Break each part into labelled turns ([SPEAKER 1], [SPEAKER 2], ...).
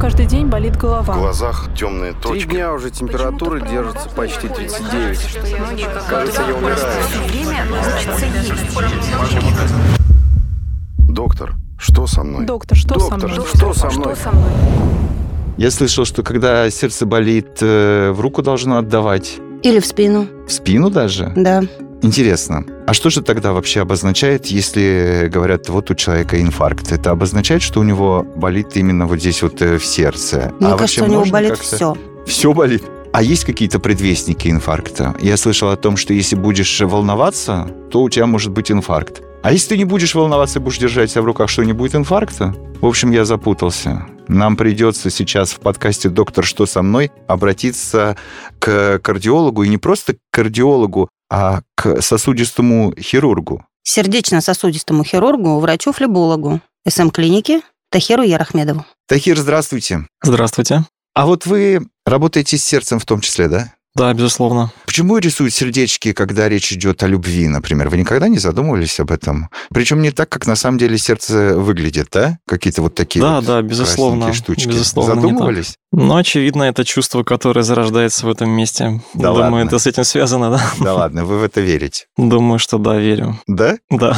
[SPEAKER 1] каждый день болит голова.
[SPEAKER 2] В глазах темные
[SPEAKER 3] Три
[SPEAKER 2] точки.
[SPEAKER 3] дня уже температура держится почти 39. Кажется, я умираю.
[SPEAKER 2] Доктор, что со мной?
[SPEAKER 1] Доктор, что со
[SPEAKER 3] Доктор,
[SPEAKER 1] мной?
[SPEAKER 3] что со мной?
[SPEAKER 4] Я слышал, что когда сердце болит, э, в руку должно отдавать.
[SPEAKER 5] Или в спину,
[SPEAKER 4] В спину даже?
[SPEAKER 5] да.
[SPEAKER 4] Интересно. А что же тогда вообще обозначает, если говорят, вот у человека инфаркт? Это обозначает, что у него болит именно вот здесь вот э, в сердце?
[SPEAKER 5] Мне
[SPEAKER 4] а
[SPEAKER 5] кажется,
[SPEAKER 4] вообще
[SPEAKER 5] у него болит все.
[SPEAKER 4] Все болит? А есть какие-то предвестники инфаркта? Я слышал о том, что если будешь волноваться, то у тебя может быть инфаркт. А если ты не будешь волноваться и будешь держать себя в руках, что не будет инфаркта? В общем, я запутался. Нам придется сейчас в подкасте «Доктор, что со мной?» обратиться к кардиологу, и не просто к кардиологу, а к сосудистому хирургу.
[SPEAKER 5] Сердечно-сосудистому хирургу, врачу-флебологу, СМ-клинике Тахиру Ярахмедову.
[SPEAKER 4] Тахир, здравствуйте.
[SPEAKER 6] Здравствуйте.
[SPEAKER 4] А вот вы работаете с сердцем в том числе, да?
[SPEAKER 6] Да, безусловно.
[SPEAKER 4] Почему рисуют сердечки, когда речь идет о любви, например? Вы никогда не задумывались об этом? Причем не так, как на самом деле сердце выглядит, да? Какие-то вот такие
[SPEAKER 6] Да,
[SPEAKER 4] вот
[SPEAKER 6] да, безусловно.
[SPEAKER 4] штучки.
[SPEAKER 6] Безусловно, не так.
[SPEAKER 4] Задумывались?
[SPEAKER 6] Но, очевидно, это чувство, которое зарождается в этом месте.
[SPEAKER 4] Да
[SPEAKER 6] Думаю,
[SPEAKER 4] ладно?
[SPEAKER 6] это с этим связано, да?
[SPEAKER 4] Да ладно, вы в это верите.
[SPEAKER 6] Думаю, что да, верю.
[SPEAKER 4] Да?
[SPEAKER 6] Да.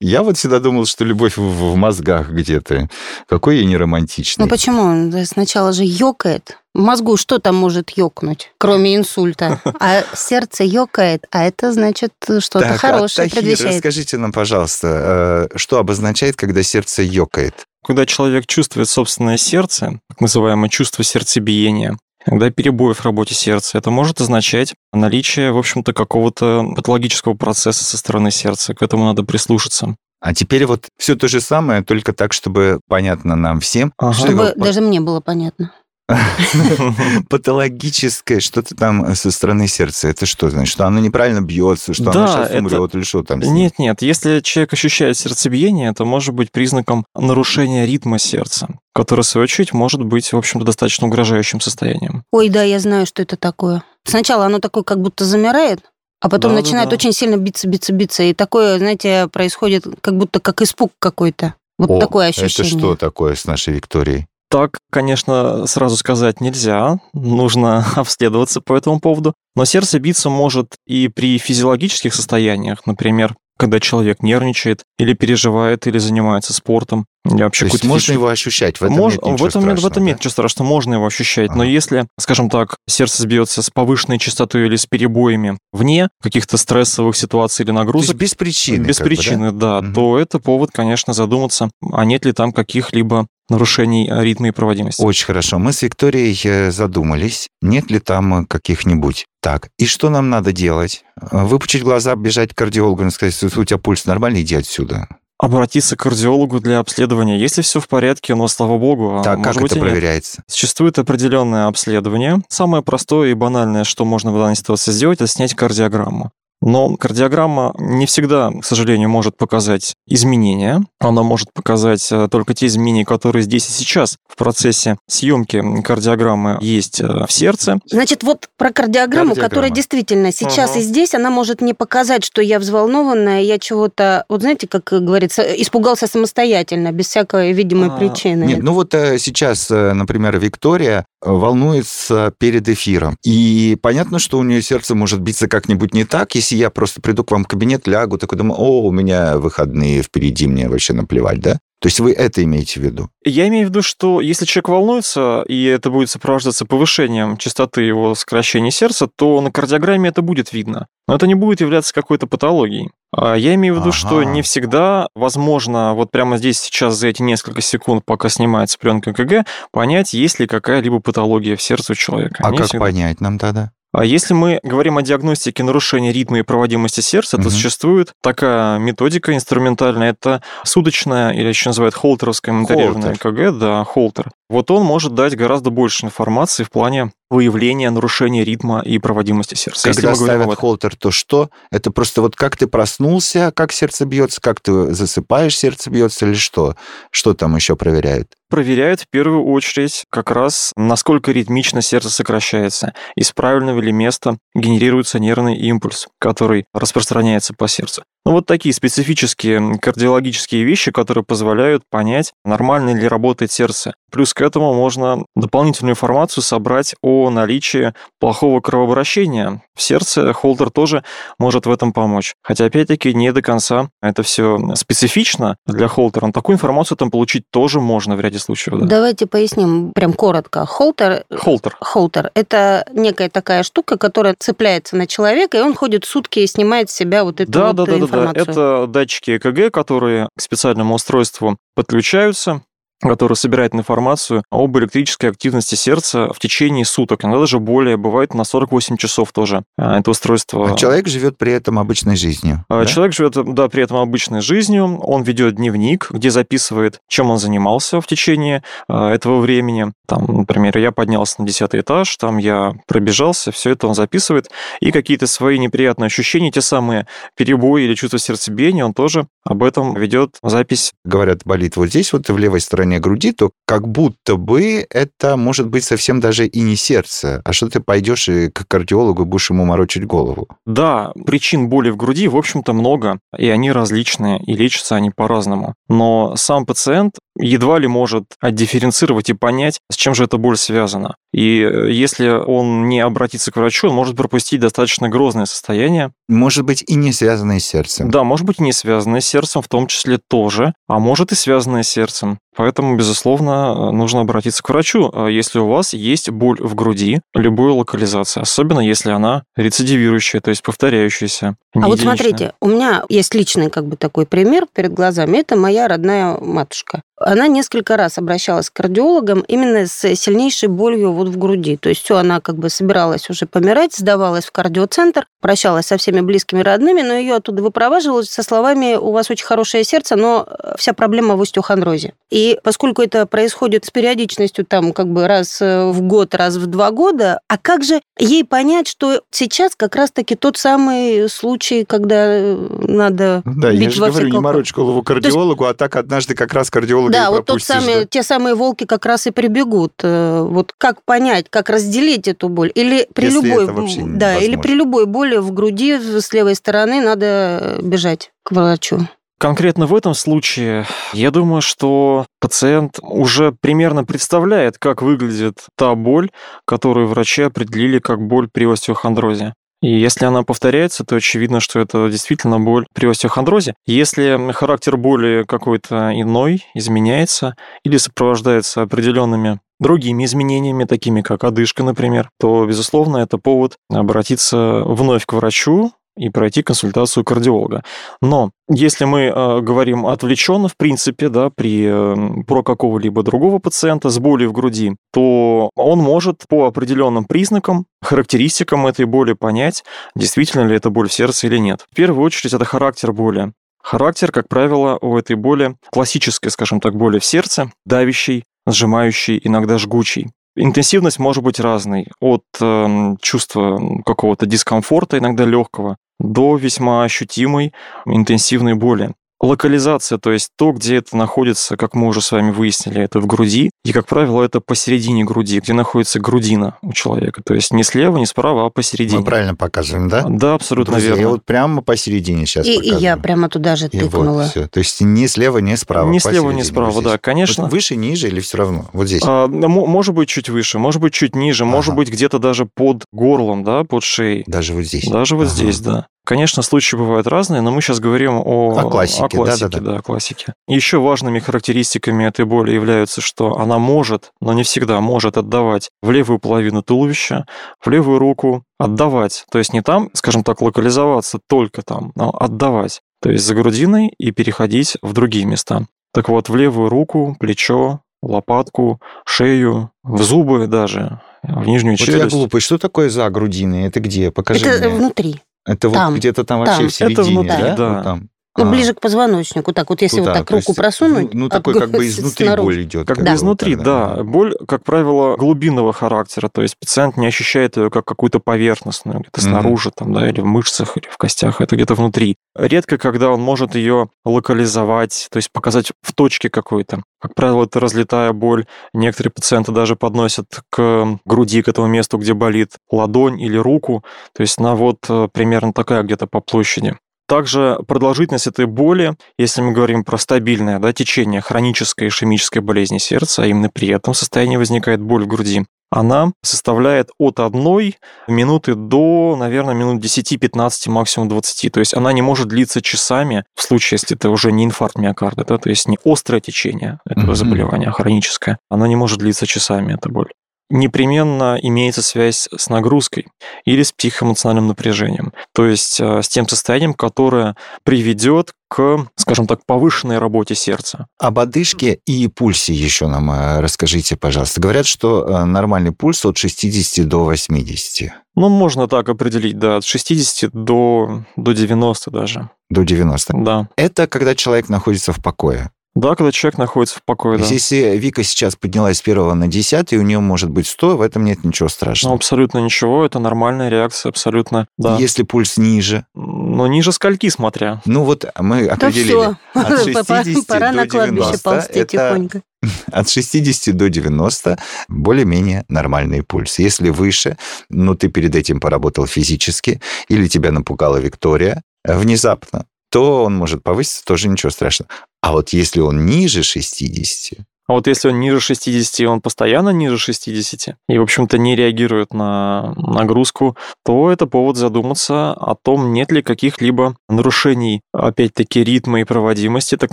[SPEAKER 4] Я вот всегда думал, что любовь в, в мозгах где-то. Какой я неромантичный.
[SPEAKER 5] Ну почему? Сначала же ёкает. В мозгу что там может ёкнуть, кроме инсульта? А сердце ёкает, а это значит что-то
[SPEAKER 4] Так, а,
[SPEAKER 5] хорошее
[SPEAKER 4] Тахир,
[SPEAKER 5] предвещает.
[SPEAKER 4] расскажите нам, пожалуйста, э, что обозначает, когда сердце ёкает?
[SPEAKER 6] Когда человек чувствует собственное сердце, так называемое чувство сердцебиения, когда перебои в работе сердца, это может означать наличие, в общем-то, какого-то патологического процесса со стороны сердца. К этому надо прислушаться.
[SPEAKER 4] А теперь вот все то же самое, только так, чтобы понятно нам всем,
[SPEAKER 6] Ага.
[SPEAKER 4] что
[SPEAKER 5] Чтобы
[SPEAKER 4] его
[SPEAKER 5] даже мне было понятно.
[SPEAKER 4] патологическое что-то там со стороны сердца. Это что значит? Что оно неправильно бьется, что
[SPEAKER 6] Да,
[SPEAKER 4] оно сейчас
[SPEAKER 6] это-
[SPEAKER 4] умрет или что там?
[SPEAKER 6] Нет, нет, если человек ощущает сердцебиение, это может быть признаком нарушения ритма сердца, которое, в свою очередь, может быть, в общем-то, достаточно угрожающим состоянием.
[SPEAKER 5] Ой, да, я знаю, что это такое. Сначала оно такое как будто замирает, а потом
[SPEAKER 6] Да, да,
[SPEAKER 5] начинает
[SPEAKER 6] да.
[SPEAKER 5] очень сильно биться, биться, биться. И такое, знаете, происходит как будто как испуг какой-то. Вот
[SPEAKER 4] О,
[SPEAKER 5] такое ощущение.
[SPEAKER 4] Это что такое с нашей Викторией?
[SPEAKER 6] Так, конечно, сразу сказать нельзя, нужно обследоваться по этому поводу. Но сердце биться может и при физиологических состояниях, например, когда человек нервничает или переживает, или занимается спортом, или вообще
[SPEAKER 4] То есть можно его ощущать? В этом
[SPEAKER 6] Мож-
[SPEAKER 4] нет
[SPEAKER 6] в этом, нет- в
[SPEAKER 4] страшного,
[SPEAKER 6] этом нет
[SPEAKER 4] да?
[SPEAKER 6] ничего страшного, можно его ощущать. Но
[SPEAKER 4] Ага.
[SPEAKER 6] если, скажем так, сердце сбьется с повышенной частотой или с перебоями вне каких-то стрессовых ситуаций или нагрузок,
[SPEAKER 4] без причины.
[SPEAKER 6] без
[SPEAKER 4] как бы, да?
[SPEAKER 6] причины, да,
[SPEAKER 4] Мгм.
[SPEAKER 6] то это повод, конечно, задуматься, а нет ли там каких-либо нарушений ритма и проводимости.
[SPEAKER 4] Очень хорошо. Мы с Викторией э, задумались, нет ли там э, каких-нибудь. Так, и что нам надо делать? Э, Выпучить глаза, бежать к кардиологу и сказать, у тебя пульс нормальный, иди отсюда.
[SPEAKER 6] Обратиться к кардиологу для обследования. Если все в порядке, но слава богу, а
[SPEAKER 4] так,
[SPEAKER 6] может
[SPEAKER 4] как
[SPEAKER 6] быть
[SPEAKER 4] это
[SPEAKER 6] и нет.
[SPEAKER 4] проверяется?
[SPEAKER 6] Существует определенное обследование. Самое простое и банальное, что можно в данной ситуации сделать, это снять кардиограмму. Но кардиограмма не всегда, к сожалению, может показать изменения. Она может показать э, только те изменения, которые здесь и сейчас в процессе съемки кардиограммы есть э, в сердце.
[SPEAKER 5] Значит, вот про кардиограмму,
[SPEAKER 4] Кардиограмма.
[SPEAKER 5] которая действительно сейчас
[SPEAKER 6] Ага.
[SPEAKER 5] и здесь, она может не показать, что я взволнованная, я чего-то, вот знаете, как говорится, испугался самостоятельно, без всякой видимой
[SPEAKER 6] А,
[SPEAKER 5] причины.
[SPEAKER 4] Нет, ну вот э, сейчас, например, Виктория волнуется перед эфиром. И понятно, что у нее сердце может биться как-нибудь не так, если я просто приду к вам в кабинет, лягу, такой думаю, о, у меня выходные впереди, мне вообще наплевать, да? То есть вы это имеете в виду?
[SPEAKER 6] Я имею в виду, что если человек волнуется, и это будет сопровождаться повышением частоты его сокращения сердца, то на кардиограмме это будет видно. Но это не будет являться какой-то патологией. А Я имею в виду, что
[SPEAKER 4] Ага.
[SPEAKER 6] не всегда возможно вот прямо здесь сейчас за эти несколько секунд, пока снимается пленка КГ, понять, есть ли какая-либо патология в сердце у человека.
[SPEAKER 4] А
[SPEAKER 6] Не
[SPEAKER 4] как
[SPEAKER 6] всегда.
[SPEAKER 4] понять нам тогда?
[SPEAKER 6] А если мы говорим о диагностике нарушения ритма и проводимости сердца,
[SPEAKER 4] Мгм.
[SPEAKER 6] то существует такая методика инструментальная, это суточная, или еще называют холтеровское мониторирование КГ, да, холтер. Вот он может дать гораздо больше информации в плане выявления нарушения ритма и проводимости сердца. Если
[SPEAKER 4] Когда
[SPEAKER 6] мы об
[SPEAKER 4] ставят
[SPEAKER 6] этом.
[SPEAKER 4] холтер, то что? Это просто вот как ты проснулся, как сердце бьется, как ты засыпаешь, сердце бьется или что? Что там еще проверяют?
[SPEAKER 6] проверяют в первую очередь как раз, насколько ритмично сердце сокращается, из правильного ли места генерируется нервный импульс, который распространяется по сердцу. Ну, вот такие специфические кардиологические вещи, которые позволяют понять, нормально ли работает сердце. Плюс к этому можно дополнительную информацию собрать о наличии плохого кровообращения в сердце. Холтер тоже может в этом помочь. Хотя, опять-таки, не до конца это все специфично для холтера. Но такую информацию там получить тоже можно в ряде случаев. Да.
[SPEAKER 5] Давайте поясним прям коротко. Холтер
[SPEAKER 6] Холтер.
[SPEAKER 5] Холтер – это некая такая штука, которая цепляется на человека, и он ходит сутки и снимает с себя вот эту
[SPEAKER 6] Да,
[SPEAKER 5] вот
[SPEAKER 6] да, да, да, да.
[SPEAKER 5] информацию.
[SPEAKER 6] Это датчики ЭКГ, которые к специальному устройству подключаются который собирает информацию об электрической активности сердца в течение суток. Иногда даже более, бывает на 48 часов тоже а, это устройство.
[SPEAKER 4] А человек живет при этом обычной жизнью.
[SPEAKER 6] А,
[SPEAKER 4] да?
[SPEAKER 6] Человек живет, да, при этом обычной жизнью, он ведет дневник, где записывает, чем он занимался в течение а, этого времени. Там, например, я поднялся на 10 этаж, там я пробежался, все это он записывает, и какие-то свои неприятные ощущения, те самые перебои или чувство сердцебиения, он тоже об этом ведет запись.
[SPEAKER 4] Говорят, болит вот здесь, вот в левой стороне груди, то как будто бы это может быть совсем даже и не сердце, а что ты пойдешь и к кардиологу будешь ему морочить голову.
[SPEAKER 6] Да, причин боли в груди, в общем-то, много, и они различные, и лечатся они по-разному. Но сам пациент едва ли может отдифференцировать и понять, с чем же эта боль связана. И э, если он не обратится к врачу, он может пропустить достаточно грозное состояние.
[SPEAKER 4] Может быть, и не связанное с сердцем.
[SPEAKER 6] Да, может быть, и не связанное с сердцем, в том числе тоже, а может и связанное с сердцем. Поэтому, безусловно, нужно обратиться к врачу, э, если у вас есть боль в груди, любой локализации, особенно если она рецидивирующая, то есть повторяющаяся.
[SPEAKER 5] А вот смотрите, у меня есть личный как бы такой пример перед глазами. Это моя родная матушка. Она несколько раз обращалась к кардиологам именно с сильнейшей болью вот в груди. То есть все, она как бы собиралась уже помирать, сдавалась в кардиоцентр, прощалась со всеми близкими родными, но ее оттуда выпроваживали со словами «У вас очень хорошее сердце, но вся проблема в остеохондрозе». И поскольку это происходит с периодичностью там как бы раз в год, раз в два года, а как же ей понять, что сейчас как раз-таки тот самый случай, когда надо
[SPEAKER 4] Да,
[SPEAKER 5] бить
[SPEAKER 4] я же
[SPEAKER 5] во
[SPEAKER 4] говорю, не морочь голову кардиологу, а так однажды как раз кардиолога
[SPEAKER 5] да, вот тот
[SPEAKER 4] пропустишь,
[SPEAKER 5] самый,
[SPEAKER 4] да?
[SPEAKER 5] те самые волки как раз и прибегут. Э, Вот как понять, как разделить эту боль? Или при
[SPEAKER 4] Если
[SPEAKER 5] любой,
[SPEAKER 4] это вообще
[SPEAKER 5] да, или при любой боли в груди с левой стороны надо бежать к врачу.
[SPEAKER 6] Конкретно в этом случае, я думаю, что пациент уже примерно представляет, как выглядит та боль, которую врачи определили как боль при остеохондрозе. И если она повторяется, то очевидно, что это действительно боль при остеохондрозе. Если характер боли какой-то иной, изменяется или сопровождается определенными другими изменениями, такими как одышка, например, то, безусловно, это повод обратиться вновь к врачу, и пройти консультацию кардиолога. Но если мы э, говорим отвлеченно, в принципе, да, при, э, про какого-либо другого пациента с болью в груди, то он может по определенным признакам, характеристикам этой боли понять, действительно ли это боль в сердце или нет. В первую очередь это характер боли. Характер, как правило, у этой боли, классической, скажем так, боли в сердце, давящий, сжимающий, иногда жгучий. Интенсивность может быть разной, от э, чувства какого-то дискомфорта, иногда легкого, до весьма ощутимой интенсивной боли. Локализация, то есть то, где это находится, как мы уже с вами выяснили, это в груди, и, как правило, это посередине груди, где находится грудина у человека. То есть не слева, не справа, а посередине.
[SPEAKER 4] Мы правильно показываем, да?
[SPEAKER 6] Да, абсолютно
[SPEAKER 4] Друзья,
[SPEAKER 6] верно.
[SPEAKER 4] я вот прямо посередине сейчас
[SPEAKER 5] И, и
[SPEAKER 4] показываю.
[SPEAKER 5] я прямо туда же
[SPEAKER 4] И вот
[SPEAKER 5] тыкнула.
[SPEAKER 4] все. То есть не слева, не справа.
[SPEAKER 6] Не слева, не справа,
[SPEAKER 4] вот
[SPEAKER 6] да, конечно.
[SPEAKER 4] Вот выше, ниже или все равно? Вот здесь.
[SPEAKER 6] А, может быть, чуть выше, может быть, чуть ниже, может
[SPEAKER 4] Ага.
[SPEAKER 6] быть, где-то даже под горлом, да, под шеей.
[SPEAKER 4] Даже вот здесь.
[SPEAKER 6] Даже вот
[SPEAKER 4] Ага.
[SPEAKER 6] здесь, да. Конечно, случаи бывают разные, но мы сейчас говорим о,
[SPEAKER 4] О классике,
[SPEAKER 6] о классике,
[SPEAKER 4] да-да-да.
[SPEAKER 6] да, о классике. Еще важными характеристиками этой боли являются, что она может, но не всегда может отдавать в левую половину туловища, в левую руку, отдавать. То есть не там, скажем так, локализоваться только там, но отдавать. То есть за грудиной и переходить в другие места. Так вот, в левую руку, плечо, лопатку, шею, в зубы даже, в нижнюю
[SPEAKER 4] Вот я
[SPEAKER 6] челюсть.
[SPEAKER 4] глупый. Что такое за грудиной? Это где? Покажи
[SPEAKER 5] Это
[SPEAKER 4] мне.
[SPEAKER 5] внутри.
[SPEAKER 4] Это вот
[SPEAKER 5] там,
[SPEAKER 4] где-то там вообще
[SPEAKER 5] там.
[SPEAKER 4] в середине,
[SPEAKER 6] Это внутри,
[SPEAKER 4] да?
[SPEAKER 6] да.
[SPEAKER 4] Вот там.
[SPEAKER 5] Ну,
[SPEAKER 4] А,
[SPEAKER 5] ближе к позвоночнику. Так вот, если
[SPEAKER 4] туда,
[SPEAKER 5] вот так
[SPEAKER 4] то
[SPEAKER 5] руку
[SPEAKER 4] есть,
[SPEAKER 5] просунуть.
[SPEAKER 4] Ну,
[SPEAKER 5] от
[SPEAKER 4] такой
[SPEAKER 5] го-
[SPEAKER 4] как бы изнутри
[SPEAKER 5] снаружи.
[SPEAKER 4] боль идет.
[SPEAKER 6] Как
[SPEAKER 4] бы
[SPEAKER 6] бы изнутри,
[SPEAKER 4] так,
[SPEAKER 6] да. Боль, как правило, глубинного характера, то есть пациент не ощущает ее как какую-то поверхностную, где-то
[SPEAKER 4] Мгм.
[SPEAKER 6] снаружи, там, да, или в мышцах, или в костях, это где-то внутри. Редко, когда он может ее локализовать, то есть показать в точке какой-то. Как правило, это разлетая боль. Некоторые пациенты даже подносят к груди, к этому месту, где болит, ладонь или руку, то есть на вот э, примерно такая где-то по площади. Также продолжительность этой боли, если мы говорим про стабильное да, течение хронической ишемической болезни сердца, а именно при этом состоянии возникает боль в груди, она составляет от одной минуты до, наверное, минут 10-15, максимум 20. То есть она не может длиться часами в случае, если это уже не инфаркт миокарда, да, то есть не острое течение этого mm-hmm. заболевания, а хроническое. Она не может длиться часами, эта боль непременно имеется связь с нагрузкой или с психоэмоциональным напряжением, то есть э, с тем состоянием, которое приведет к, скажем так, повышенной работе сердца.
[SPEAKER 4] Об одышке и пульсе еще нам э, расскажите, пожалуйста. Говорят, что э, нормальный пульс от 60 до 80.
[SPEAKER 6] Ну, можно так определить, да, от 60 до, до 90 даже.
[SPEAKER 4] До 90?
[SPEAKER 6] Да.
[SPEAKER 4] Это когда человек находится в покое?
[SPEAKER 6] Да, когда человек находится в покое, да.
[SPEAKER 4] Если Вика сейчас поднялась с первого на 10, и у нее может быть 100, в этом нет ничего страшного.
[SPEAKER 6] Ну, абсолютно ничего, это нормальная реакция, абсолютно, да.
[SPEAKER 4] Если пульс ниже?
[SPEAKER 6] Но ниже скольки, смотря.
[SPEAKER 4] Ну, вот мы определили.
[SPEAKER 5] Да все. От 60 Пора на кладбище ползти тихонько.
[SPEAKER 4] От 60 до 90 более-менее нормальный пульс. Если выше, ну, ты перед этим поработал физически, или тебя напугала Виктория, внезапно, то он может повыситься, тоже ничего страшного. А вот если он ниже 60,
[SPEAKER 6] а вот если он ниже 60, он постоянно ниже 60, и, в общем-то, не реагирует на нагрузку, то это повод задуматься о том, нет ли каких-либо нарушений, опять-таки, ритма и проводимости, так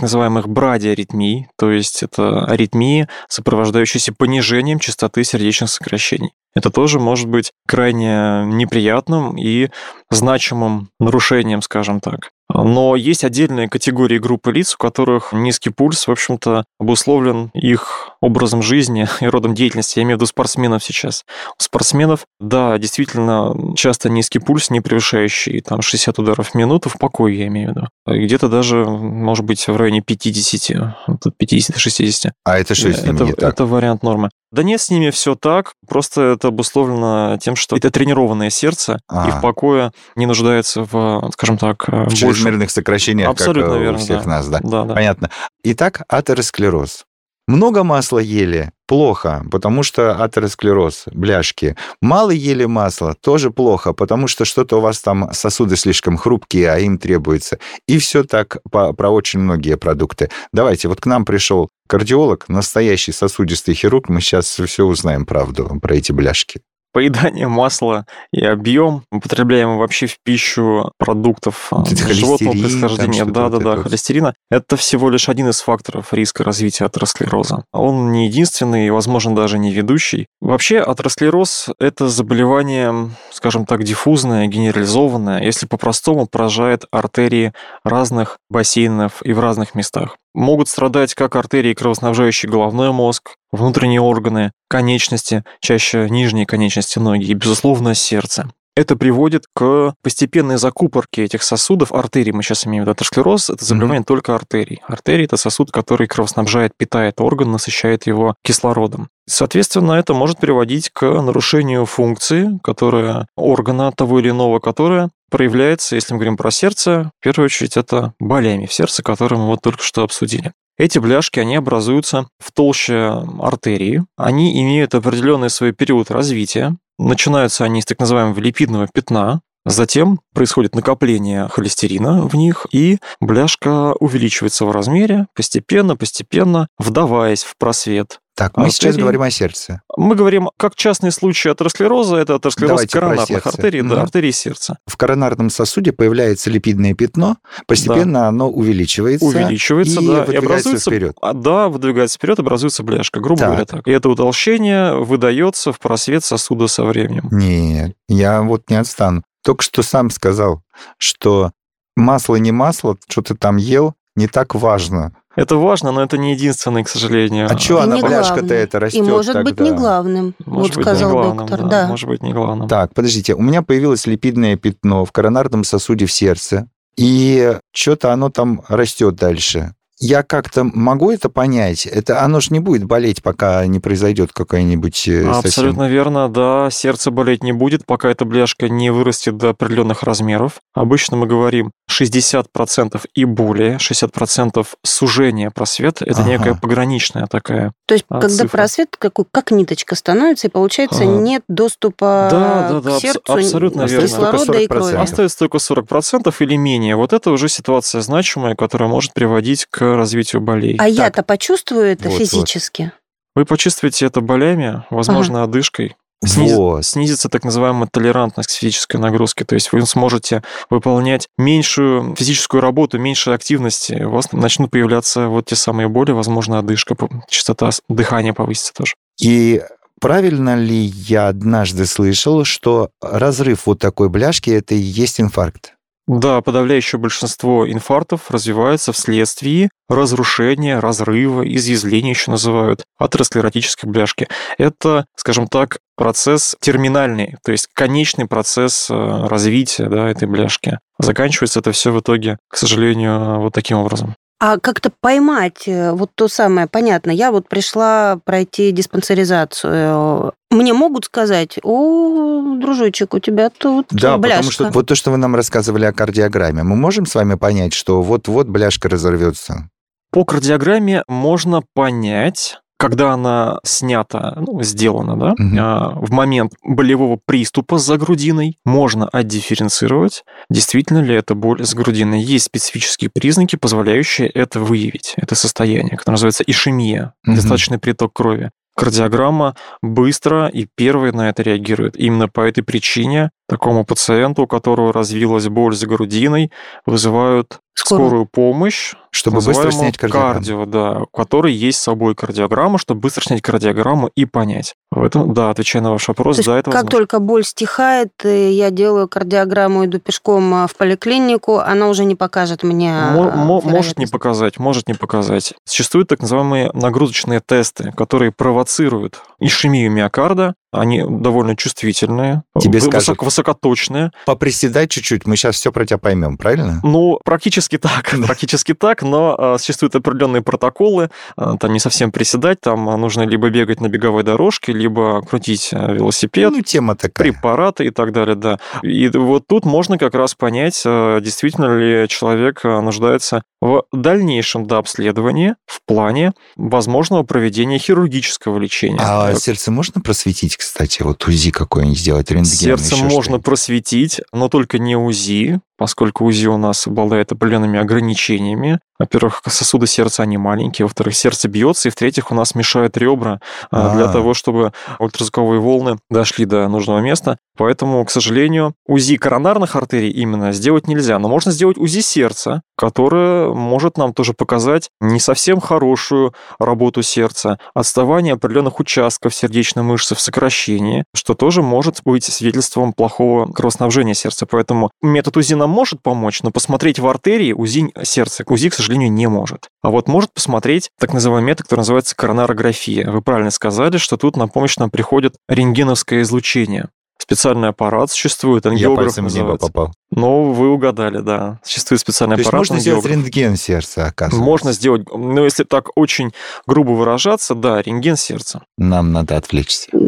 [SPEAKER 6] называемых брадиаритмий, то есть это аритмии, сопровождающиеся понижением частоты сердечных сокращений. Это тоже может быть крайне неприятным и значимым нарушением, скажем так. Но есть отдельные категории группы лиц, у которых низкий пульс, в общем-то, обусловлен их образом жизни и родом деятельности. Я имею в виду спортсменов сейчас. У спортсменов, да, действительно, часто низкий пульс, не превышающий там 60 ударов в минуту, в покое я имею в виду. Где-то даже, может быть, в районе 50, 50-60.
[SPEAKER 4] А это что с ними
[SPEAKER 6] это,
[SPEAKER 4] не так?
[SPEAKER 6] Это вариант нормы. Да нет, с ними все так, просто это обусловлено тем, что это тренированное сердце, а. и в покое не нуждается в, скажем так,
[SPEAKER 4] в чрезмерных сокращениях,
[SPEAKER 6] Абсолютно
[SPEAKER 4] как
[SPEAKER 6] верно,
[SPEAKER 4] у всех
[SPEAKER 6] да.
[SPEAKER 4] нас, да?
[SPEAKER 6] Да, да.
[SPEAKER 4] Понятно. Итак, атеросклероз. Много масла ели – плохо, потому что атеросклероз, бляшки. Мало ели масла – тоже плохо, потому что что-то у вас там сосуды слишком хрупкие, а им требуется. И все так по, про очень многие продукты. Давайте, вот к нам пришел кардиолог, настоящий сосудистый хирург, мы сейчас все узнаем правду про эти бляшки
[SPEAKER 6] поедание масла и объем употребляемого вообще в пищу продуктов
[SPEAKER 4] Вот эти
[SPEAKER 6] животного происхождения, да-да-да, холестерина, это всего лишь один из факторов риска развития атеросклероза. Он не единственный и, возможно, даже не ведущий. Вообще, атеросклероз – это заболевание, скажем так, диффузное, генерализованное, если по-простому поражает артерии разных бассейнов и в разных местах. Могут страдать как артерии, кровоснабжающие головной мозг, внутренние органы, конечности, чаще нижние конечности ноги и, безусловно, сердце. Это приводит к постепенной закупорке этих сосудов, артерий, мы сейчас имеем в виду атеросклероз, это заболевание mm-hmm. только артерий. Артерий – это сосуд, который кровоснабжает, питает орган, насыщает его кислородом. Соответственно, это может приводить к нарушению функции, которая органа того или иного, которая проявляется, если мы говорим про сердце, в первую очередь это болями в сердце, которые мы вот только что обсудили. Эти бляшки, они образуются в толще артерии. Они имеют определенный свой период развития. Начинаются они с так называемого липидного пятна, Затем происходит накопление холестерина в них, и бляшка увеличивается в размере, постепенно, постепенно, вдаваясь в просвет
[SPEAKER 4] Так, мы сейчас
[SPEAKER 6] артерии.
[SPEAKER 4] говорим о сердце.
[SPEAKER 6] Мы говорим, как частный случай атеросклероза, это атеросклероз
[SPEAKER 4] Давайте
[SPEAKER 6] коронарных артерий, да,
[SPEAKER 4] Мгм.
[SPEAKER 6] артерий сердца.
[SPEAKER 4] В коронарном сосуде появляется липидное пятно, постепенно оно увеличивается.
[SPEAKER 6] Увеличивается,
[SPEAKER 4] и
[SPEAKER 6] да, и образуется...
[SPEAKER 4] вперед.
[SPEAKER 6] А, да, выдвигается вперед, образуется бляшка, грубо
[SPEAKER 4] Так.
[SPEAKER 6] говоря так. И это утолщение выдается в просвет сосуда со временем.
[SPEAKER 4] Нет, я вот не отстану. Только что сам сказал, что масло не масло, что ты там ел, не так важно.
[SPEAKER 6] Это важно, но это не единственное, к сожалению.
[SPEAKER 4] А
[SPEAKER 5] И
[SPEAKER 4] она, бляшка-то эта растет
[SPEAKER 5] И может быть
[SPEAKER 4] тогда?
[SPEAKER 5] не главным,
[SPEAKER 6] Может
[SPEAKER 5] вот
[SPEAKER 6] быть,
[SPEAKER 5] сказал
[SPEAKER 6] не главным,
[SPEAKER 5] доктор,
[SPEAKER 6] да,
[SPEAKER 5] да.
[SPEAKER 6] Может быть, не главным.
[SPEAKER 4] Так, подождите, у меня появилось липидное пятно в коронарном сосуде в сердце, и что-то оно там растет дальше. Я как-то могу это понять? Это оно же не будет болеть, пока не произойдет какая-нибудь э, совсем-
[SPEAKER 6] Абсолютно верно, да. Сердце болеть не будет, пока эта бляшка не вырастет до определенных размеров. Обычно мы говорим 60% и более, 60% сужения просвета. Это
[SPEAKER 4] Ага.
[SPEAKER 6] некая пограничная такая.
[SPEAKER 5] То есть,
[SPEAKER 6] А,
[SPEAKER 5] когда
[SPEAKER 6] цифра?
[SPEAKER 5] просвет какой, как ниточка становится, и получается
[SPEAKER 6] А.
[SPEAKER 5] нет доступа
[SPEAKER 6] Да, да, да,
[SPEAKER 5] к сердцу
[SPEAKER 6] абсолютно верно.
[SPEAKER 5] кислорода и
[SPEAKER 4] Только
[SPEAKER 5] крови.
[SPEAKER 4] 40%.
[SPEAKER 6] Остается только 40% или менее. Вот это уже ситуация значимая, которая может приводить к развитию болей.
[SPEAKER 5] А я-то почувствую это
[SPEAKER 4] Вот, вот.
[SPEAKER 5] физически.
[SPEAKER 6] Вы почувствуете это болями, возможно, одышкой. Сниз-
[SPEAKER 4] Вот.
[SPEAKER 6] Снизится так называемая толерантность к физической нагрузке, то есть вы сможете выполнять меньшую физическую работу, меньше активности, у вас начнут появляться вот те самые боли, возможно, одышка, частота дыхания повысится тоже.
[SPEAKER 4] И правильно ли я однажды слышал, что разрыв вот такой бляшки – это и есть инфаркт?
[SPEAKER 6] Да, подавляющее большинство инфарктов развивается вследствие разрушения, разрыва, изъязвления еще называют, атеросклеротической бляшки. Это, скажем так, процесс терминальный, то есть конечный процесс э, развития да, этой бляшки. Заканчивается это все в итоге, к сожалению, вот таким образом.
[SPEAKER 5] А как-то поймать э, вот то самое, понятно, я вот пришла пройти диспансеризацию. Мне могут сказать, о, дружочек, у тебя тут
[SPEAKER 4] Да,
[SPEAKER 5] бляшка.
[SPEAKER 4] потому что вот то, что вы нам рассказывали о кардиограмме, мы можем с вами понять, что вот-вот бляшка разорвется?
[SPEAKER 6] По кардиограмме можно понять, когда она снята, ну, сделана, да,
[SPEAKER 4] Мгм.
[SPEAKER 6] а, в момент болевого приступа за грудиной, можно отдифференцировать, действительно ли это боль с грудиной. Есть специфические признаки, позволяющие это выявить, это состояние, которое называется ишемия,
[SPEAKER 4] Мгм.
[SPEAKER 6] достаточный приток крови. Кардиограмма быстро и первой на это реагирует. Именно по этой причине такому пациенту, у которого развилась боль за грудиной, вызывают
[SPEAKER 5] Скорую.
[SPEAKER 6] скорую помощь,
[SPEAKER 4] Чтобы быстро снять кардиограмму.
[SPEAKER 6] Кардио, да, у которой есть с собой кардиограмма, чтобы быстро снять кардиограмму и понять. В этом, да, отвечая на ваш вопрос,
[SPEAKER 5] То
[SPEAKER 6] да, это
[SPEAKER 5] как
[SPEAKER 6] возможно.
[SPEAKER 5] только боль стихает, и я делаю кардиограмму, иду пешком а, в поликлинику, она уже не покажет мне... А,
[SPEAKER 6] мо- может не показать, может не показать. Существуют так называемые нагрузочные тесты, которые провоцируют ишемию миокарда. Они довольно чувствительные,
[SPEAKER 4] Тебе
[SPEAKER 6] вы-
[SPEAKER 4] скажут.
[SPEAKER 6] высоко- высокоточные.
[SPEAKER 4] Поприседай чуть-чуть, мы сейчас все про тебя поймем, правильно?
[SPEAKER 6] Ну, практически так, практически так, но а, существуют определенные протоколы, а, там не совсем приседать, там а, нужно либо бегать на беговой дорожке, либо крутить велосипед,
[SPEAKER 4] Ну, тема такая.
[SPEAKER 6] препараты и так далее, да. И вот тут можно как раз понять, действительно ли человек нуждается в дальнейшем дообследовании в плане возможного проведения хирургического лечения.
[SPEAKER 4] А
[SPEAKER 6] Э,
[SPEAKER 4] сердце можно просветить, кстати? Вот УЗИ какое-нибудь сделать, рентген,
[SPEAKER 6] Сердце можно просветить, но только не УЗИ, поскольку УЗИ у нас обладает определенными ограничениями. Во-первых, сосуды сердца, они маленькие. Во-вторых, сердце бьется. И в-третьих, у нас мешают ребра а, для
[SPEAKER 4] А.
[SPEAKER 6] того, чтобы ультразвуковые волны дошли до нужного места. Поэтому, к сожалению, УЗИ коронарных артерий именно сделать нельзя. Но можно сделать УЗИ сердца, которое может нам тоже показать не совсем хорошую работу сердца, отставание определенных участков сердечной мышцы в сокращении, что тоже может быть свидетельством плохого кровоснабжения сердца. Поэтому метод УЗИ нам может помочь, но посмотреть в артерии УЗИ сердца, УЗИ, к сожалению, не может. А вот может посмотреть так называемый метод, который называется коронарография. Вы правильно сказали, что тут на помощь нам приходит рентгеновское излучение. Специальный аппарат существует,
[SPEAKER 4] Я
[SPEAKER 6] ангиограф
[SPEAKER 4] пальцем в небо попал.
[SPEAKER 6] Но вы угадали, да. Существует специальный
[SPEAKER 4] То есть
[SPEAKER 6] аппарат.
[SPEAKER 4] можно сделать
[SPEAKER 6] ангиограф.
[SPEAKER 4] рентген сердца, оказывается.
[SPEAKER 6] Можно сделать, ну, если так очень грубо выражаться, да, рентген сердца.
[SPEAKER 4] Нам надо отвлечься.
[SPEAKER 5] Да,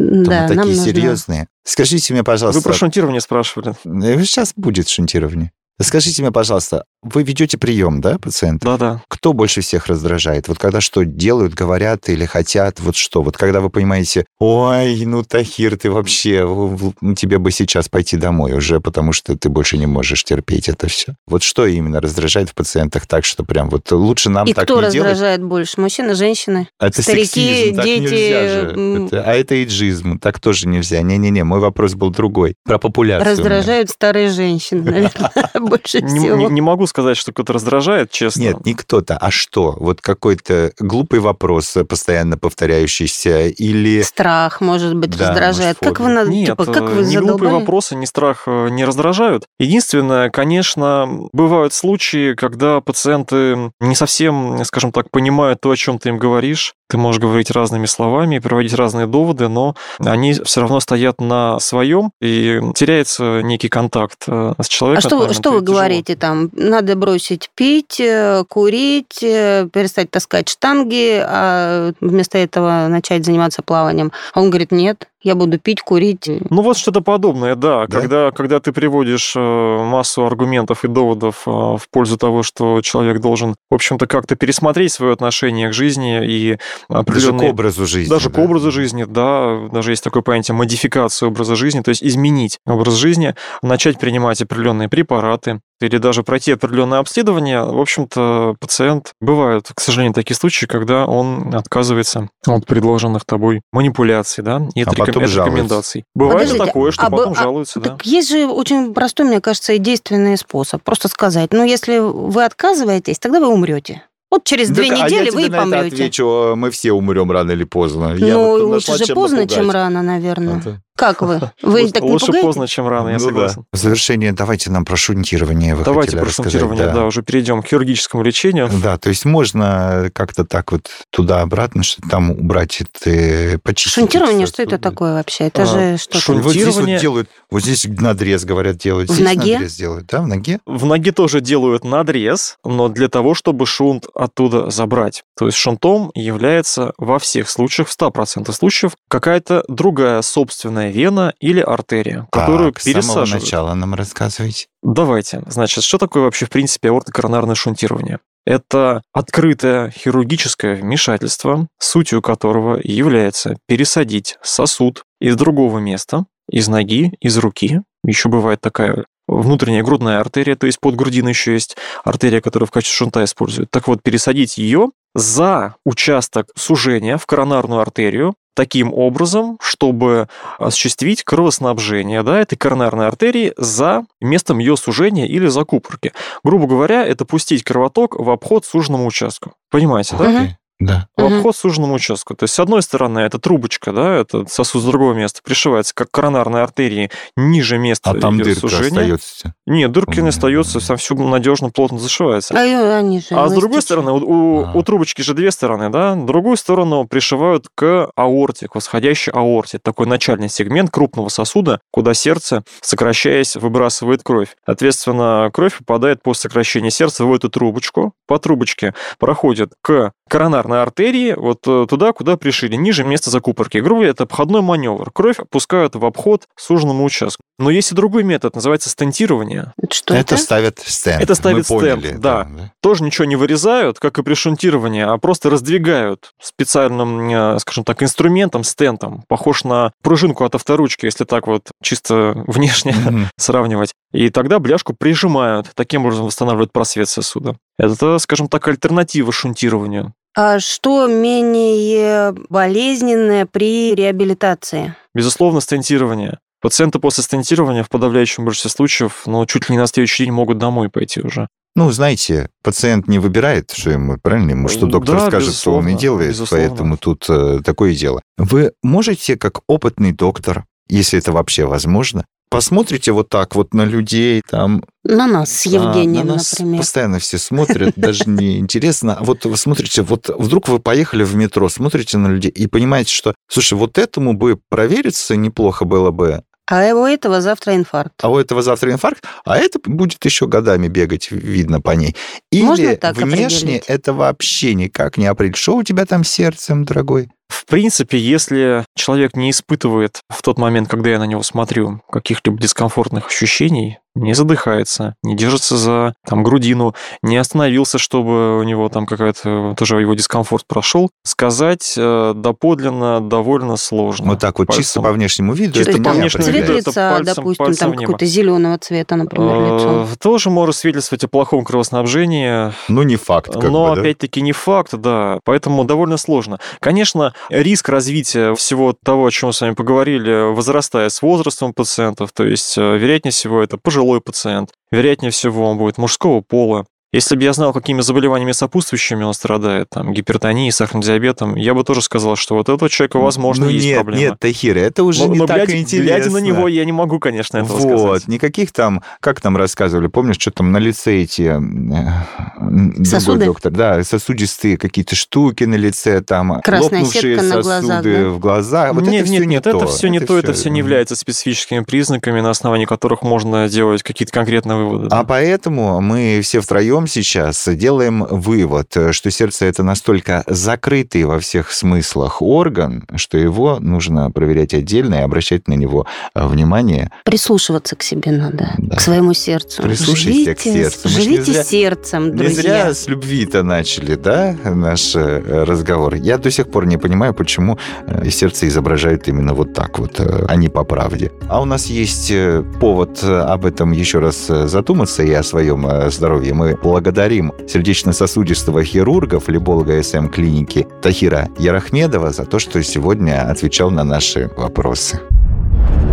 [SPEAKER 5] нам
[SPEAKER 4] такие
[SPEAKER 5] нужно-
[SPEAKER 4] серьезные. Скажите мне, пожалуйста...
[SPEAKER 6] Вы про шунтирование спрашивали.
[SPEAKER 4] Э, Сейчас будет шунтирование. Скажите мне, пожалуйста, вы ведете прием, да, пациента?
[SPEAKER 6] Да-да.
[SPEAKER 4] Кто больше всех раздражает? Вот когда что делают, говорят или хотят, вот что? Вот когда вы понимаете, ой, ну, Тахир, ты вообще, в- тебе бы сейчас пойти домой уже, потому что ты больше не можешь терпеть это все. Вот что именно раздражает в пациентах так, что прям вот лучше нам
[SPEAKER 5] И
[SPEAKER 4] так
[SPEAKER 5] кто
[SPEAKER 4] не делать?
[SPEAKER 5] раздражает больше? Мужчины, женщины?
[SPEAKER 4] Это
[SPEAKER 5] Старики,
[SPEAKER 4] сексизм, так
[SPEAKER 5] дети.
[SPEAKER 4] Это- а это иджизм, так тоже нельзя. Не-не-не, мой вопрос был другой, про популяцию.
[SPEAKER 5] Раздражают старые женщины, наверное, больше всего.
[SPEAKER 6] не могу сказать, что кто-то раздражает, честно.
[SPEAKER 4] Нет, не кто-то, а что? Вот какой-то глупый вопрос, э, постоянно повторяющийся, или...
[SPEAKER 5] Страх, может быть,
[SPEAKER 4] Да,
[SPEAKER 5] раздражает.
[SPEAKER 4] может,
[SPEAKER 5] Как вы, на-
[SPEAKER 6] Нет,
[SPEAKER 5] типа, как вы
[SPEAKER 6] э, ни глупые
[SPEAKER 5] задолбали?
[SPEAKER 6] вопросы, ни страх э, не раздражают. Единственное, конечно, бывают случаи, когда пациенты не совсем, скажем так, понимают то, о чем ты им говоришь. Ты можешь говорить разными словами, приводить разные доводы, но они все равно стоят на своем, и теряется некий контакт э, с человеком.
[SPEAKER 5] А что, что вы говорите там? Надо бросить пить, э, курить, э, перестать таскать штанги, а вместо этого начать заниматься плаванием. А он говорит, нет, я буду пить, курить.
[SPEAKER 6] Ну вот что-то подобное, да.
[SPEAKER 4] Да?
[SPEAKER 6] Когда, когда ты приводишь э, массу аргументов и доводов э, в пользу того, что человек должен, в общем-то, как-то пересмотреть свое отношение к жизни и
[SPEAKER 4] Даже к
[SPEAKER 6] определенные...
[SPEAKER 4] образу жизни.
[SPEAKER 6] Даже к
[SPEAKER 4] да?
[SPEAKER 6] образу жизни, да, даже есть такое понятие модификация образа жизни, то есть изменить образ жизни, начать принимать определенные препараты или даже пройти определенное обследование, в общем-то, пациент, бывают, к сожалению, такие случаи, когда он отказывается от предложенных тобой манипуляций, да, и
[SPEAKER 4] А
[SPEAKER 6] от,
[SPEAKER 4] потом
[SPEAKER 6] реком- от рекомендаций. Бывает
[SPEAKER 5] Подождите,
[SPEAKER 6] такое, что
[SPEAKER 5] а
[SPEAKER 6] потом
[SPEAKER 5] а-
[SPEAKER 6] жалуются, да.
[SPEAKER 5] Так есть же очень простой, мне кажется, и действенный способ. Просто сказать, ну, если вы отказываетесь, тогда вы умрете. Вот через две
[SPEAKER 4] Так, а я
[SPEAKER 5] недели
[SPEAKER 4] тебе
[SPEAKER 5] вы и помрете.
[SPEAKER 4] отвечу, мы все умрем рано или поздно. Я
[SPEAKER 5] ну,
[SPEAKER 4] вот
[SPEAKER 5] лучше же поздно,
[SPEAKER 4] напугать.
[SPEAKER 5] чем рано, наверное.
[SPEAKER 4] Это-
[SPEAKER 5] Как вы? Вы
[SPEAKER 6] Лучше-
[SPEAKER 5] так не
[SPEAKER 6] Лучше
[SPEAKER 5] пугаете?
[SPEAKER 6] поздно, чем рано, я
[SPEAKER 4] Ну да.
[SPEAKER 6] согласен.
[SPEAKER 4] В завершение давайте нам про шунтирование вы
[SPEAKER 6] Давайте про шунтирование, да. уже перейдем к хирургическому лечению.
[SPEAKER 4] Да, то есть можно как-то так вот туда-обратно, что там убрать это, почистить.
[SPEAKER 5] Шунтирование, что это такое вообще? Это
[SPEAKER 6] А,
[SPEAKER 5] же что
[SPEAKER 6] шун-
[SPEAKER 4] Вот здесь вот
[SPEAKER 6] Шунтирование-
[SPEAKER 4] делают, вот здесь надрез, говорят, делают.
[SPEAKER 5] В
[SPEAKER 4] Здесь
[SPEAKER 5] ноге?
[SPEAKER 4] надрез делают, да, в ноге?
[SPEAKER 6] В ноге тоже делают надрез, но для того, чтобы шунт оттуда забрать. То есть шунтом является во всех случаях, в 100% случаев, какая-то другая собственная вена или артерия, которую
[SPEAKER 4] так, с самого
[SPEAKER 6] пересаживают.
[SPEAKER 4] начала нам рассказывайте.
[SPEAKER 6] Давайте. Значит, что такое вообще, в принципе, аортокоронарное шунтирование? Это открытое хирургическое вмешательство, сутью которого является пересадить сосуд из другого места, из ноги, из руки. Еще бывает такая внутренняя грудная артерия, то есть под грудиной еще есть артерия, которую в качестве шунта используют. Так вот, пересадить ее за участок сужения в коронарную артерию таким образом, чтобы осуществить кровоснабжение да, этой коронарной артерии за местом ее сужения или закупорки. Грубо говоря, это пустить кровоток в обход суженному участку. Понимаете, да?
[SPEAKER 5] Мгм.
[SPEAKER 4] Да.
[SPEAKER 6] Обход суженному участку. То есть, с одной стороны, это трубочка, да, это сосуд с другого места, пришивается как коронарной артерии ниже места
[SPEAKER 4] А там дырка
[SPEAKER 6] сужения.
[SPEAKER 4] остается.
[SPEAKER 6] Нет, дырки не остается, там все надежно, плотно зашивается.
[SPEAKER 5] А они же
[SPEAKER 6] А с другой стороны, у, у-
[SPEAKER 4] А.
[SPEAKER 6] у трубочки же две стороны, да? Другую сторону пришивают к аорте, к восходящей аорте. Такой начальный сегмент крупного сосуда, куда сердце, сокращаясь, выбрасывает кровь. Соответственно, кровь попадает по сокращению сердца в эту трубочку. По трубочке проходит к коронарной артерии, вот э, туда, куда пришили, ниже места закупорки. Грубо говоря, это обходной маневр. Кровь опускают в обход суженному участку. Но есть и другой метод, называется стентирование.
[SPEAKER 5] Это Что
[SPEAKER 4] это,
[SPEAKER 5] это?
[SPEAKER 4] ставят стенд.
[SPEAKER 6] Это ставит
[SPEAKER 4] Мы поняли
[SPEAKER 6] стенд,
[SPEAKER 4] это,
[SPEAKER 6] да. тоже ничего не вырезают, как и при шунтировании, а просто раздвигают специальным, э, скажем так, инструментом, стентом, похож на пружинку от авторучки, если так вот чисто внешне
[SPEAKER 4] Мгм.
[SPEAKER 6] сравнивать. И тогда бляшку прижимают, таким образом восстанавливают просвет сосуда. Это, скажем так, альтернатива шунтированию.
[SPEAKER 5] А что менее болезненное при реабилитации?
[SPEAKER 6] Безусловно, стентирование. Пациенты после стентирования в подавляющем большинстве случаев, ну, чуть ли не на следующий день могут домой пойти уже.
[SPEAKER 4] Ну, знаете, пациент не выбирает, что ему, правильно? Ему что доктор
[SPEAKER 6] Да,
[SPEAKER 4] скажет, что он и делает,
[SPEAKER 6] безусловно.
[SPEAKER 4] поэтому тут э, такое дело. Вы можете, как опытный доктор, если это вообще возможно, посмотрите вот так вот на людей, там...
[SPEAKER 5] На нас с
[SPEAKER 4] а,
[SPEAKER 5] Евгением,
[SPEAKER 4] на нас
[SPEAKER 5] например.
[SPEAKER 4] постоянно все смотрят, даже не интересно. А Вот вы смотрите, вот вдруг вы поехали в метро, смотрите на людей и понимаете, что, слушай, вот этому бы провериться неплохо было бы,
[SPEAKER 5] А у этого завтра инфаркт.
[SPEAKER 4] а у этого завтра инфаркт, а это будет еще годами бегать, видно по ней. Или
[SPEAKER 5] Можно так
[SPEAKER 4] внешне
[SPEAKER 5] определить?
[SPEAKER 4] это вообще никак не определить. Что у тебя там с сердцем, дорогой?
[SPEAKER 6] В принципе, если человек не испытывает в тот момент, когда я на него смотрю, каких-либо дискомфортных ощущений, не задыхается, не держится за там, грудину, не остановился, чтобы у него там какая-то тоже его дискомфорт прошел, сказать э, доподлинно довольно сложно.
[SPEAKER 4] Вот так вот,
[SPEAKER 6] Пальцем.
[SPEAKER 4] чисто по внешнему виду,
[SPEAKER 6] Чисто
[SPEAKER 4] это
[SPEAKER 6] по
[SPEAKER 4] не
[SPEAKER 6] внешнему виду
[SPEAKER 4] определяет.
[SPEAKER 6] это
[SPEAKER 5] лица,
[SPEAKER 6] пальцем-
[SPEAKER 5] допустим,
[SPEAKER 6] пальцем
[SPEAKER 5] там какого-то зеленого цвета, например, лицо.
[SPEAKER 6] Э, Тоже может свидетельствовать о плохом кровоснабжении,
[SPEAKER 4] Ну, не факт, как
[SPEAKER 6] но
[SPEAKER 4] бы, да?
[SPEAKER 6] опять-таки не факт, да, поэтому довольно сложно. Конечно, риск развития всего того, о чем мы с вами поговорили, возрастает с возрастом пациентов, то есть, э, вероятнее всего, это пожилой пациент, вероятнее всего, он будет мужского пола, Если бы я знал, какими заболеваниями сопутствующими он страдает, там, гипертонией, сахарным диабетом, я бы тоже сказал, что вот этого человека, возможно,
[SPEAKER 4] ну,
[SPEAKER 6] есть
[SPEAKER 4] нет,
[SPEAKER 6] проблема.
[SPEAKER 4] Нет, Тахир, это уже
[SPEAKER 6] но,
[SPEAKER 4] не
[SPEAKER 6] но
[SPEAKER 4] так
[SPEAKER 6] глядя,
[SPEAKER 4] интересно.
[SPEAKER 6] глядя на него, я не могу, конечно, этого
[SPEAKER 4] вот,
[SPEAKER 6] сказать.
[SPEAKER 4] никаких там, как там рассказывали, помнишь, что там на лице эти... э,
[SPEAKER 5] Сосуды?
[SPEAKER 4] Доктор, да, сосудистые какие-то штуки на лице, там
[SPEAKER 5] Красная
[SPEAKER 4] лопнувшие
[SPEAKER 5] сетка на
[SPEAKER 4] сосуды
[SPEAKER 5] глазах, да?
[SPEAKER 4] в глазах. Вот
[SPEAKER 6] нет,
[SPEAKER 4] это
[SPEAKER 6] нет,
[SPEAKER 4] все
[SPEAKER 6] нет,
[SPEAKER 4] не
[SPEAKER 6] это
[SPEAKER 4] то.
[SPEAKER 6] все не то, это все не является специфическими признаками, на основании которых можно делать какие-то конкретные выводы.
[SPEAKER 4] А поэтому мы все втроем сейчас делаем вывод, что сердце это настолько закрытый во всех смыслах орган, что его нужно проверять отдельно и обращать на него э, внимание.
[SPEAKER 5] Прислушиваться к себе надо,
[SPEAKER 4] Да.
[SPEAKER 5] к своему сердцу.
[SPEAKER 4] Прислушайся к сердцу. Не
[SPEAKER 5] Живите
[SPEAKER 4] зря-
[SPEAKER 5] сердцем,
[SPEAKER 4] Не
[SPEAKER 5] друзья.
[SPEAKER 4] зря с любви-то начали, да, наш э, разговор. Я до сих пор не понимаю, почему э, сердце изображает именно вот так вот, э, а не по правде. А у нас есть э, повод э, об этом еще раз э, задуматься и о своем э, здоровье. Мы благодарим сердечно-сосудистого хирурга, флеболога СМ-клиники Тахира Ярахмедова за то, что сегодня отвечал на наши вопросы.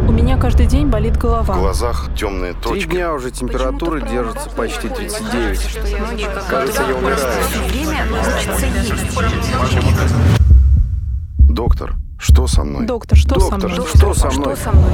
[SPEAKER 1] У меня каждый день болит
[SPEAKER 2] В
[SPEAKER 1] голова.
[SPEAKER 2] глазах темные
[SPEAKER 3] Три
[SPEAKER 2] точки.
[SPEAKER 3] дня уже температура держится почти 39. Кажется, я умираю.
[SPEAKER 2] Доктор, что со мной?
[SPEAKER 1] Доктор, что со
[SPEAKER 3] Доктор,
[SPEAKER 1] мной?
[SPEAKER 3] что со мной?
[SPEAKER 1] Что со мной?